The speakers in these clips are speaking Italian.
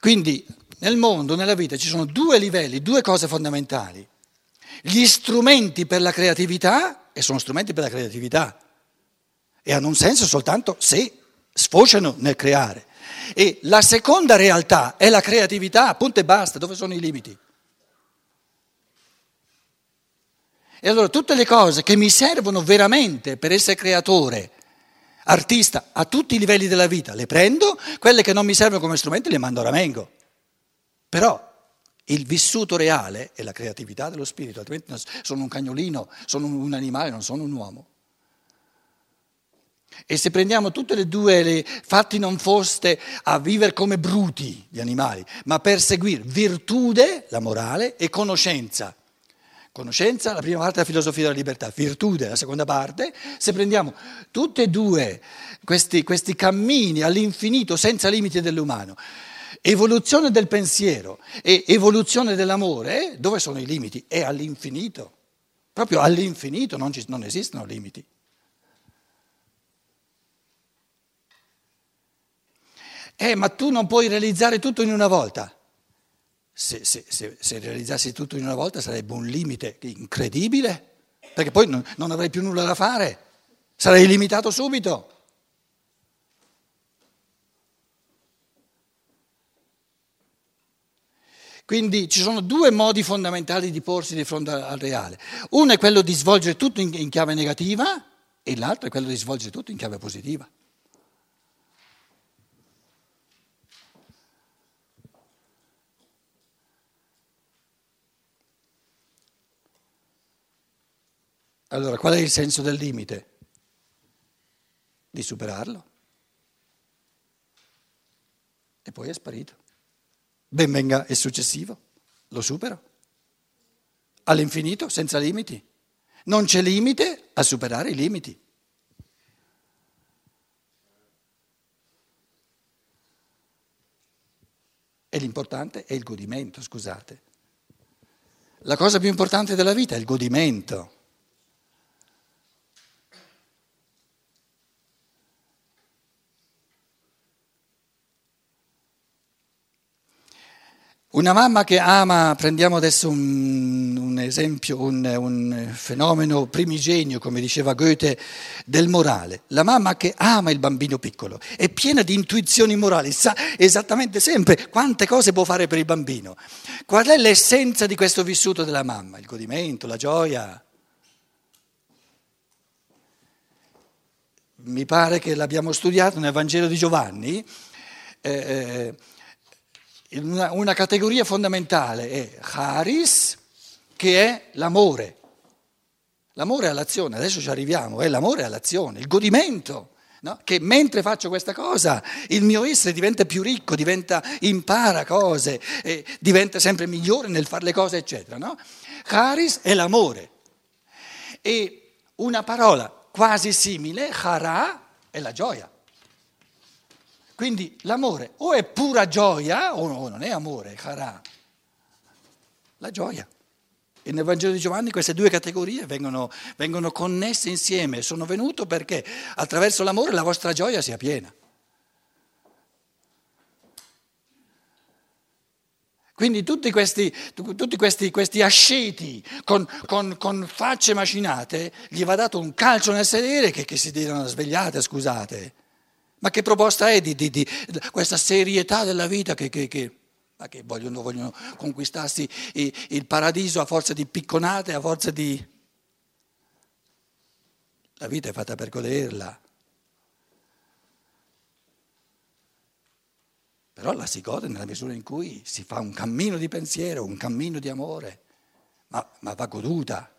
Quindi nel mondo, nella vita, ci sono due livelli, due cose fondamentali. Gli strumenti per la creatività, e sono strumenti per la creatività, e hanno un senso soltanto se sfociano nel creare. E la seconda realtà è la creatività, punto e basta, dove sono i limiti? E allora tutte le cose che mi servono veramente per essere creatore, artista, a tutti i livelli della vita, le prendo, quelle che non mi servono come strumenti le mando a ramengo. Però il vissuto reale è la creatività dello spirito, altrimenti sono un cagnolino, sono un animale, non sono un uomo. E se prendiamo tutte e due le fatti non foste a vivere come bruti gli animali, ma per seguire virtude, la morale, e conoscenza. Conoscenza, la prima parte della filosofia della libertà, virtude, la seconda parte, se prendiamo tutti e due questi, questi cammini all'infinito senza limiti dell'umano, evoluzione del pensiero e evoluzione dell'amore, dove sono i limiti? È all'infinito, proprio all'infinito non, ci, non esistono limiti. Eh, ma tu non puoi realizzare tutto in una volta. Se, se, se, se realizzassi tutto in una volta sarebbe un limite incredibile, perché poi non, non avrei più nulla da fare, sarei limitato subito. Quindi ci sono due modi fondamentali di porsi di fronte al reale. Uno è quello di svolgere tutto in, chiave negativa e l'altro è quello di svolgere tutto in chiave positiva. Allora, qual è il senso del limite? Di superarlo. E poi è sparito. Ben venga il successivo, lo supero. All'infinito, senza limiti. Non c'è limite a superare i limiti. E l'importante è il godimento, scusate. La cosa più importante della vita è il godimento. Una mamma che ama, prendiamo adesso un, un esempio, un, un, fenomeno primigenio, come diceva Goethe, del morale. La mamma che ama il bambino piccolo, è piena di intuizioni morali, sa esattamente sempre quante cose può fare per il bambino. Qual è l'essenza di questo vissuto della mamma? Il godimento, la gioia. Mi pare che l'abbiamo studiato nel Vangelo di Giovanni. Eh, eh una, una categoria fondamentale è Haris, che è l'amore. L'amore all'azione, adesso ci arriviamo, è l'amore all'azione, il godimento. No? Che mentre faccio questa cosa il mio essere diventa più ricco, diventa, impara cose, diventa sempre migliore nel fare le cose, eccetera. No? Charis è l'amore. E una parola quasi simile, chara, è la gioia. Quindi l'amore o è pura gioia o non è amore, cara. La gioia. E nel Vangelo di Giovanni queste due categorie vengono, vengono connesse insieme. Sono venuto perché attraverso l'amore la vostra gioia sia piena. Quindi tutti questi, tutti questi, questi asceti con, con, con, facce macinate gli va dato un calcio nel sedere che, che si dicono svegliate, scusate. Ma che proposta è di, di, di questa serietà della vita che, che, che, che vogliono, vogliono, conquistarsi il paradiso a forza di picconate, a forza di... La vita è fatta per goderla. Però la si gode nella misura in cui si fa un cammino di pensiero, un cammino di amore, ma, ma va goduta.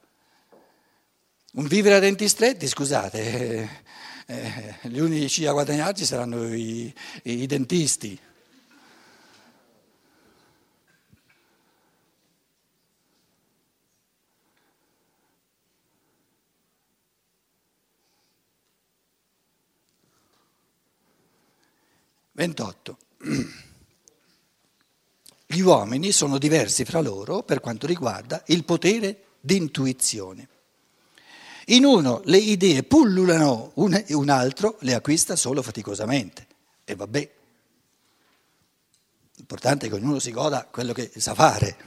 Un vivere a denti stretti, scusate, eh, gli unici a guadagnarci saranno i, i dentisti. Ventotto. Gli uomini sono diversi fra loro per quanto riguarda il potere di intuizione. In uno le idee pullulano, un altro le acquista solo faticosamente. E vabbè. L'importante è che ognuno si goda quello che sa fare.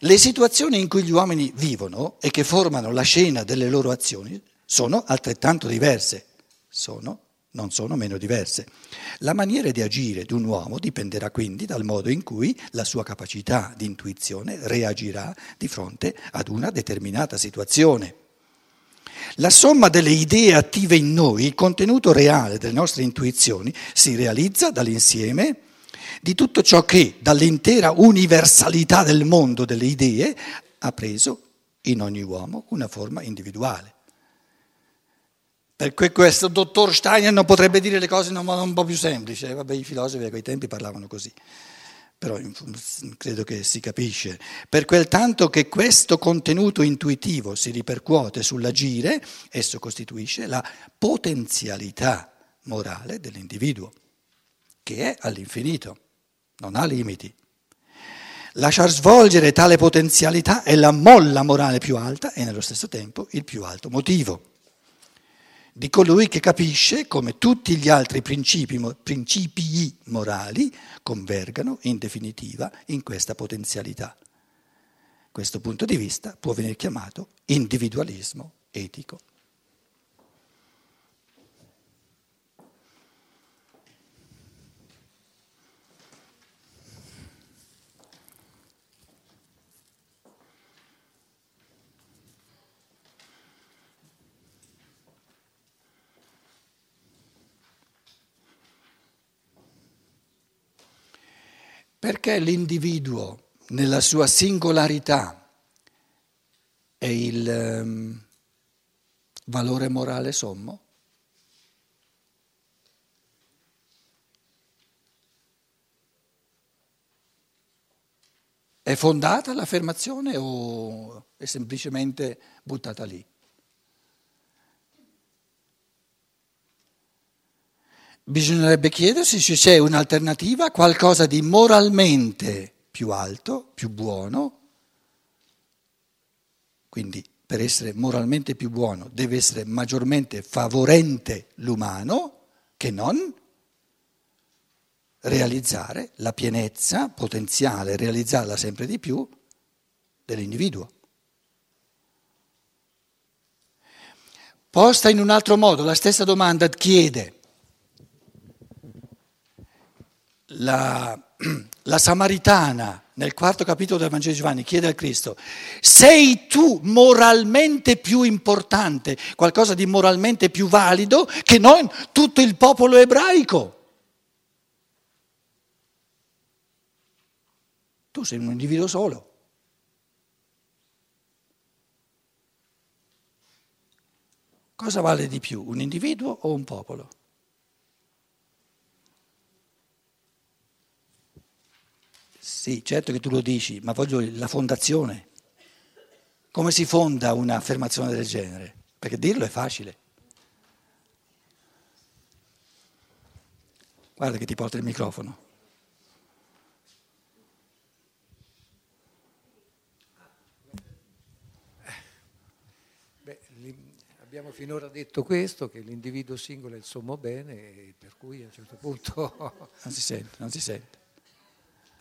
Le situazioni in cui gli uomini vivono e che formano la scena delle loro azioni sono altrettanto diverse, sono, non sono meno diverse. La maniera di agire di un uomo dipenderà quindi dal modo in cui la sua capacità di intuizione reagirà di fronte ad una determinata situazione. La somma delle idee attive in noi, il contenuto reale delle nostre intuizioni, si realizza dall'insieme di tutto ciò che dall'intera universalità del mondo delle idee ha preso in ogni uomo una forma individuale. Per questo dottor Steiner non potrebbe dire le cose in un modo un po' più semplice, vabbè i filosofi a quei tempi parlavano così però credo che si capisce, per quel tanto che questo contenuto intuitivo si ripercuote sull'agire, esso costituisce la potenzialità morale dell'individuo, che è all'infinito, non ha limiti. Lasciar svolgere tale potenzialità è la molla morale più alta e nello stesso tempo il più alto motivo di colui che capisce come tutti gli altri principi, principi morali convergano in definitiva in questa potenzialità. Questo punto di vista può venire chiamato individualismo etico. Perché l'individuo nella sua singolarità è il um, valore morale sommo? È fondata l'affermazione o è semplicemente buttata lì? Bisognerebbe chiedersi se c'è un'alternativa, qualcosa di moralmente più alto, più buono. Quindi per essere moralmente più buono deve essere maggiormente favorente l'umano che non realizzare la pienezza potenziale, realizzarla sempre di più dell'individuo. Posta in un altro modo, la stessa domanda chiede la, la Samaritana nel quarto capitolo del Vangelo di Giovanni chiede a Cristo, sei tu moralmente più importante, qualcosa di moralmente più valido che noi, tutto il popolo ebraico? Tu sei un individuo solo. Cosa vale di più, un individuo o un popolo? Sì, certo che tu lo dici, ma voglio la fondazione. Come si fonda un'affermazione del genere? Perché dirlo è facile. Guarda che ti porta il microfono. Beh, abbiamo finora detto questo, che l'individuo singolo è il sommo bene, per cui a un certo punto... non si sente, non si sente.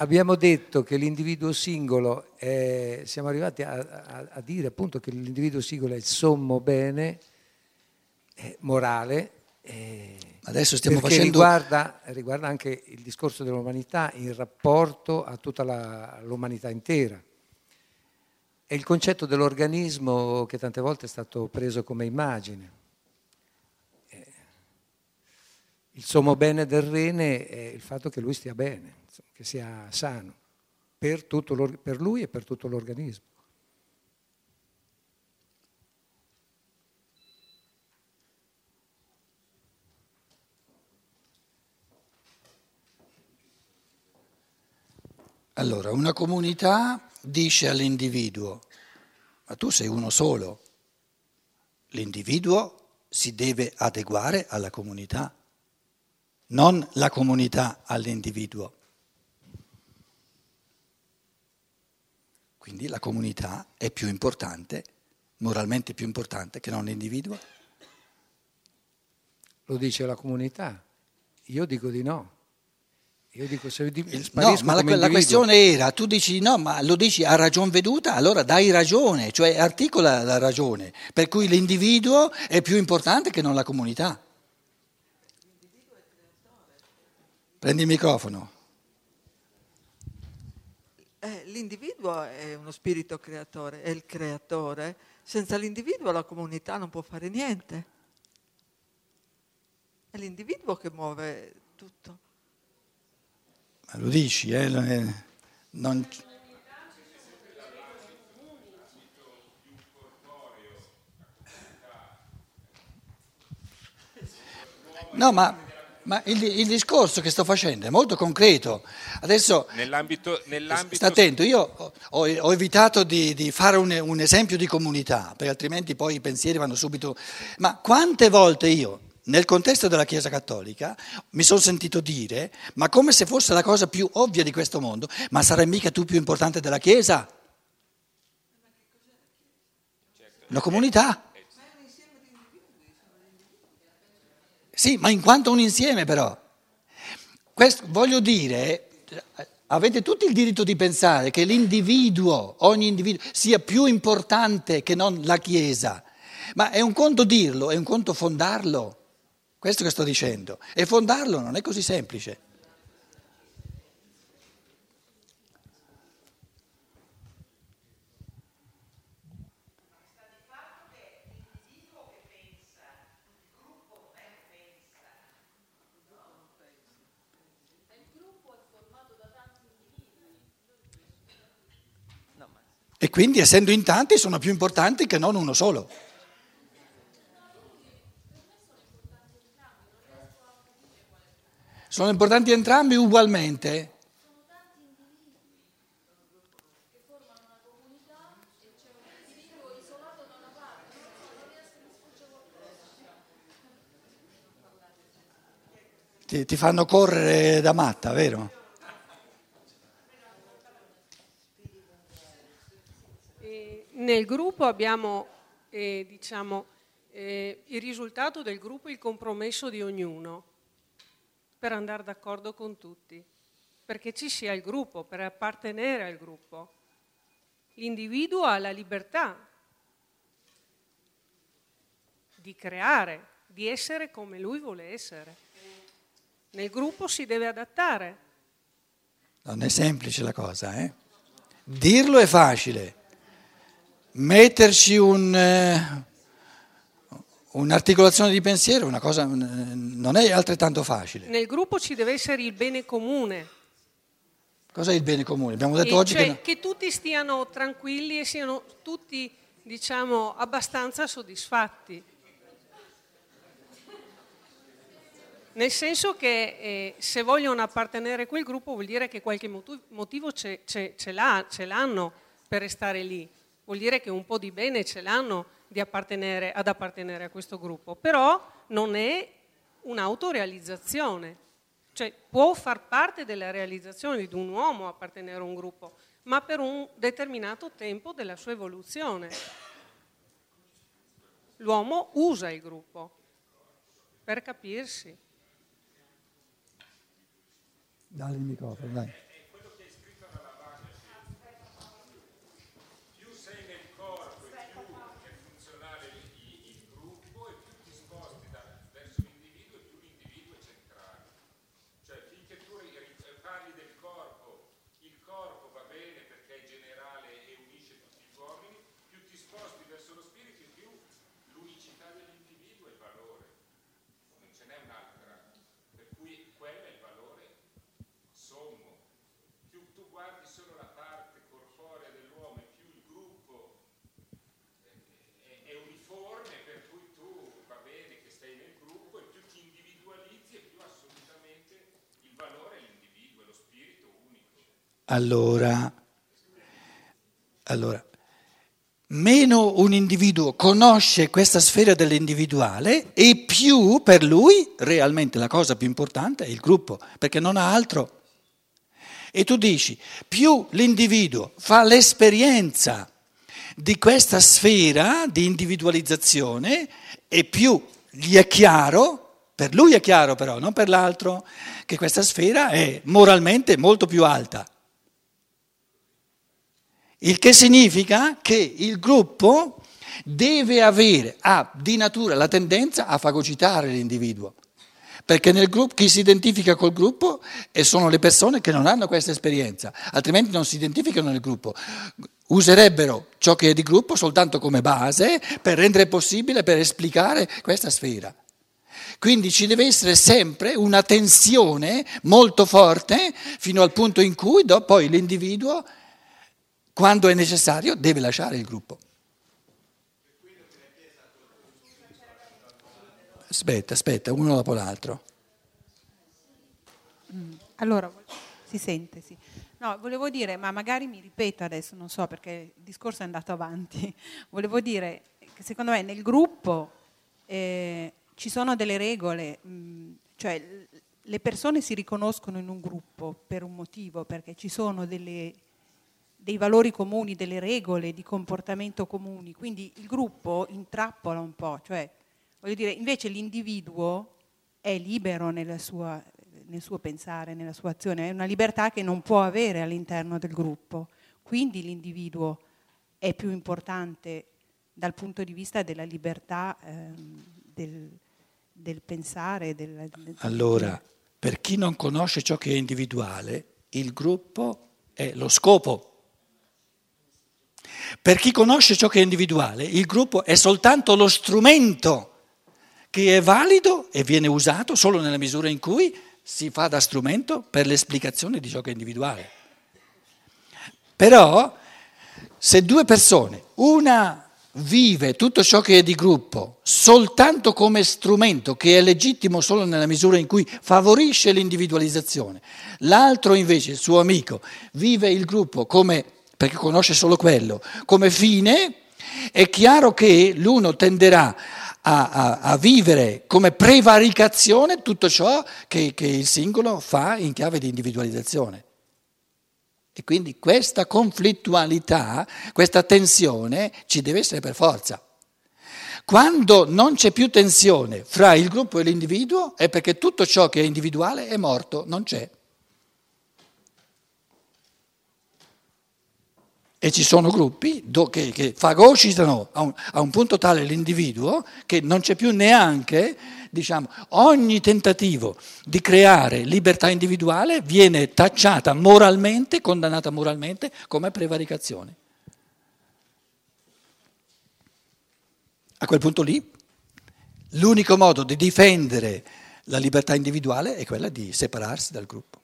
Abbiamo detto che l'individuo singolo, è, siamo arrivati a, a, a, dire appunto che l'individuo singolo è il sommo bene è morale. È, Adesso stiamo facendo... riguarda, riguarda anche il discorso dell'umanità in rapporto a tutta la, l'umanità intera. È il concetto dell'organismo che tante volte è stato preso come immagine. Il sommo bene del rene è il fatto che lui stia bene che sia sano per, per lui e per tutto l'organismo. Allora, una comunità dice all'individuo, ma tu sei uno solo, l'individuo si deve adeguare alla comunità, non la comunità all'individuo. Quindi la comunità è più importante, moralmente più importante che non l'individuo? Lo dice la comunità. Io dico di no. Io dico se No, ma la, la questione era, tu dici no, ma lo dici a ragion veduta, allora dai ragione, cioè articola la ragione, per cui l'individuo è più importante che non la comunità. Prendi il microfono. Eh, l'individuo è uno spirito creatore, è il creatore. Senza l'individuo la comunità non può fare niente. È l'individuo che muove tutto. Ma lo dici, eh? non No, ma, ma il, il discorso che sto facendo è molto concreto. Adesso Nell'ambito, nell'ambito sta attento, io ho, ho evitato di, di fare un, un esempio di comunità, perché altrimenti poi i pensieri vanno subito. Ma quante volte io, nel contesto della Chiesa Cattolica, mi sono sentito dire, ma come se fosse la cosa più ovvia di questo mondo, ma sarai mica tu più importante della Chiesa? Una comunità. Sì, ma in quanto un insieme però. Questo, voglio dire, avete tutti il diritto di pensare che l'individuo, ogni individuo, sia più importante che non la Chiesa. Ma è un conto dirlo, è un conto fondarlo. Questo che sto dicendo. E fondarlo non è così semplice. E quindi essendo in tanti sono più importanti che non uno solo. Sono importanti entrambi ugualmente. Ti, ti fanno correre da matta, vero? Nel gruppo abbiamo eh, diciamo, eh, il risultato del gruppo il compromesso di ognuno per andare d'accordo con tutti, perché ci sia il gruppo, per appartenere al gruppo. L'individuo ha la libertà di creare, di essere come lui vuole essere. Nel gruppo si deve adattare. Non è semplice la cosa, eh? Dirlo è facile, metterci un, eh, un'articolazione di pensiero una cosa, non è altrettanto facile. Nel gruppo ci deve essere il bene comune. Cos'è il bene comune? Abbiamo detto E oggi cioè che... che tutti stiano tranquilli e siano tutti, diciamo, abbastanza soddisfatti. Nel senso che eh, se vogliono appartenere a quel gruppo vuol dire che qualche motivo ce, ce- ce l'ha- ce l'hanno per restare lì, vuol dire che un po' di bene ce l'hanno appartenere, ad appartenere a questo gruppo, però non è un'autorealizzazione, cioè può far parte della realizzazione di un uomo appartenere a un gruppo, ma per un determinato tempo della sua evoluzione. L'uomo usa il gruppo per capirsi. Dai il microfono, dai. più sei nel corpo e più è funzionale il, il gruppo e più ti sposti da- verso l'individuo e più l'individuo è centrale. Cioè finché tu ri- ri- parli del corpo, il corpo va bene perché è generale e unisce tutti gli uomini, più ti sposti verso lo spirito e più l'unicità dell'individuo è il valore. Non ce n'è un'altra. Per cui quello è il valore sommo. Più tu guardi solo la parte corporea dell'uomo e più il gruppo è, è uniforme, per cui tu va bene che stai nel gruppo e più ti individualizzi e più assolutamente il valore è l'individuo, è lo spirito unico. Allora, allora, meno un individuo conosce questa sfera dell'individuale e più per lui realmente la cosa più importante è il gruppo, perché non ha altro. E tu dici, più l'individuo fa l'esperienza di questa sfera di individualizzazione e più gli è chiaro, per lui è chiaro però, non per l'altro, che questa sfera è moralmente molto più alta. Il che significa che il gruppo deve avere, ha di natura la tendenza a fagocitare l'individuo. Perché nel gruppo, chi si identifica col gruppo sono le persone che non hanno questa esperienza, altrimenti non si identificano nel gruppo. Userebbero ciò che è di gruppo soltanto come base per rendere possibile, per esplicare questa sfera. Quindi ci deve essere sempre una tensione molto forte fino al punto in cui poi l'individuo, quando è necessario, deve lasciare il gruppo. Aspetta, aspetta, uno dopo l'altro. Mm, allora, si sente, sì. No, volevo dire, ma magari mi ripeto adesso, non so perché il discorso è andato avanti. Volevo dire che secondo me nel gruppo eh, ci sono delle regole, mm, cioè le persone si riconoscono in un gruppo per un motivo, perché ci sono delle, dei valori comuni, delle regole di comportamento comuni, quindi il gruppo intrappola un po', cioè Voglio dire, invece l'individuo è libero sua, nel suo pensare, nella sua azione, è una libertà che non può avere all'interno del gruppo. Quindi l'individuo è più importante dal punto di vista della libertà ehm, del, del, pensare. Del, del, allora, per chi non conosce ciò che è individuale, il gruppo è lo scopo. Per chi conosce ciò che è individuale, il gruppo è soltanto lo strumento che è valido e viene usato solo nella misura in cui si fa da strumento per l'esplicazione di ciò che è individuale. Però se due persone, una vive tutto ciò che è di gruppo soltanto come strumento che è legittimo solo nella misura in cui favorisce l'individualizzazione, l'altro invece, il suo amico, vive il gruppo come, perché conosce solo quello, come fine, è chiaro che l'uno tenderà a, a, a, vivere come prevaricazione tutto ciò che, che il singolo fa in chiave di individualizzazione. E quindi questa conflittualità, questa tensione ci deve essere per forza. Quando non c'è più tensione fra il gruppo e l'individuo è perché tutto ciò che è individuale è morto, non c'è. E ci sono gruppi che, che fagocitano a un, a un, punto tale l'individuo che non c'è più neanche, diciamo, ogni tentativo di creare libertà individuale viene tacciata moralmente, condannata moralmente come prevaricazione. A quel punto lì l'unico modo di difendere la libertà individuale è quella di separarsi dal gruppo.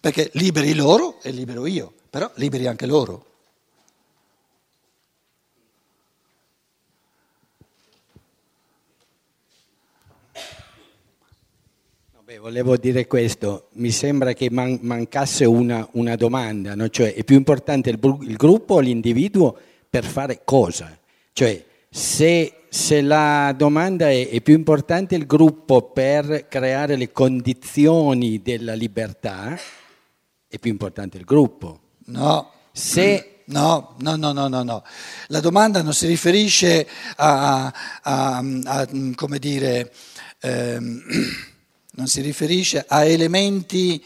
Perché liberi loro e libero io, però liberi anche loro. Beh, volevo dire questo, mi sembra che man- mancasse una, una domanda, no? cioè è più importante il, il, gruppo o l'individuo per fare cosa? Cioè se, se la domanda è, è più importante il gruppo per creare le condizioni della libertà, è più importante il gruppo. No. Se No, no, no, no, no, no. La domanda non si riferisce a, a, a come dire, ehm, non si riferisce a elementi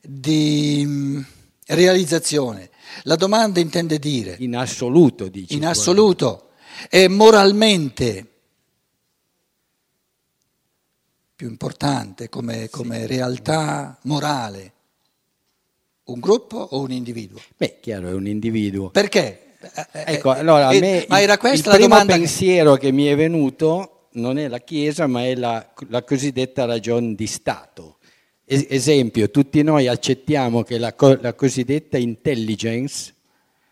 di mm, realizzazione. La domanda intende dire... In assoluto, dici. In assoluto. È moralmente più importante come, come sì. realtà morale un gruppo o un individuo? Beh, chiaro, è un individuo. Perché? Ecco, allora a me ma era questa il, il primo pensiero che... che... mi è venuto non è la Chiesa, ma è la, la cosiddetta ragione di Stato. Es- esempio, tutti noi accettiamo che la, co- la cosiddetta intelligence,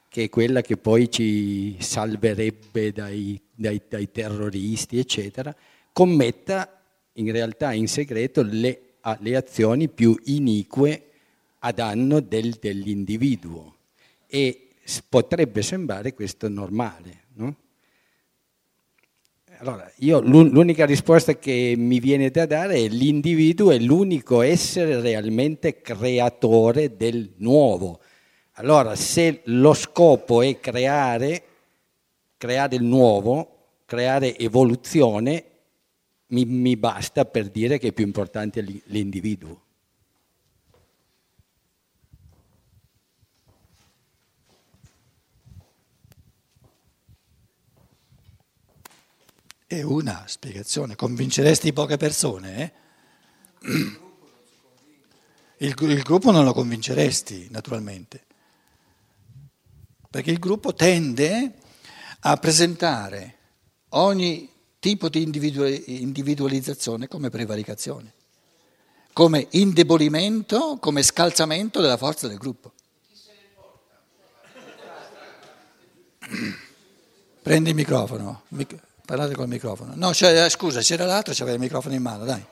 che è quella che poi ci salverebbe dai, dai, dai terroristi, eccetera, commetta in realtà in segreto le, le azioni più inique a danno del, dell'individuo e potrebbe sembrare questo normale. No? Allora, io l'unica risposta che mi viene da dare è l'individuo è l'unico essere realmente creatore del nuovo. Allora, se lo scopo è creare, creare il nuovo, creare evoluzione, mi, mi basta per dire che è più importante l'individuo. È una spiegazione, convinceresti poche persone? Eh? Il, il, gruppo non lo convinceresti, naturalmente, perché il gruppo tende a presentare ogni tipo di individualizzazione come prevaricazione, come indebolimento, come scalzamento della forza del gruppo. Prendi il microfono. Parlate col microfono. No, cioè, scusa, c'era l'altro, c'aveva il microfono in mano, dai.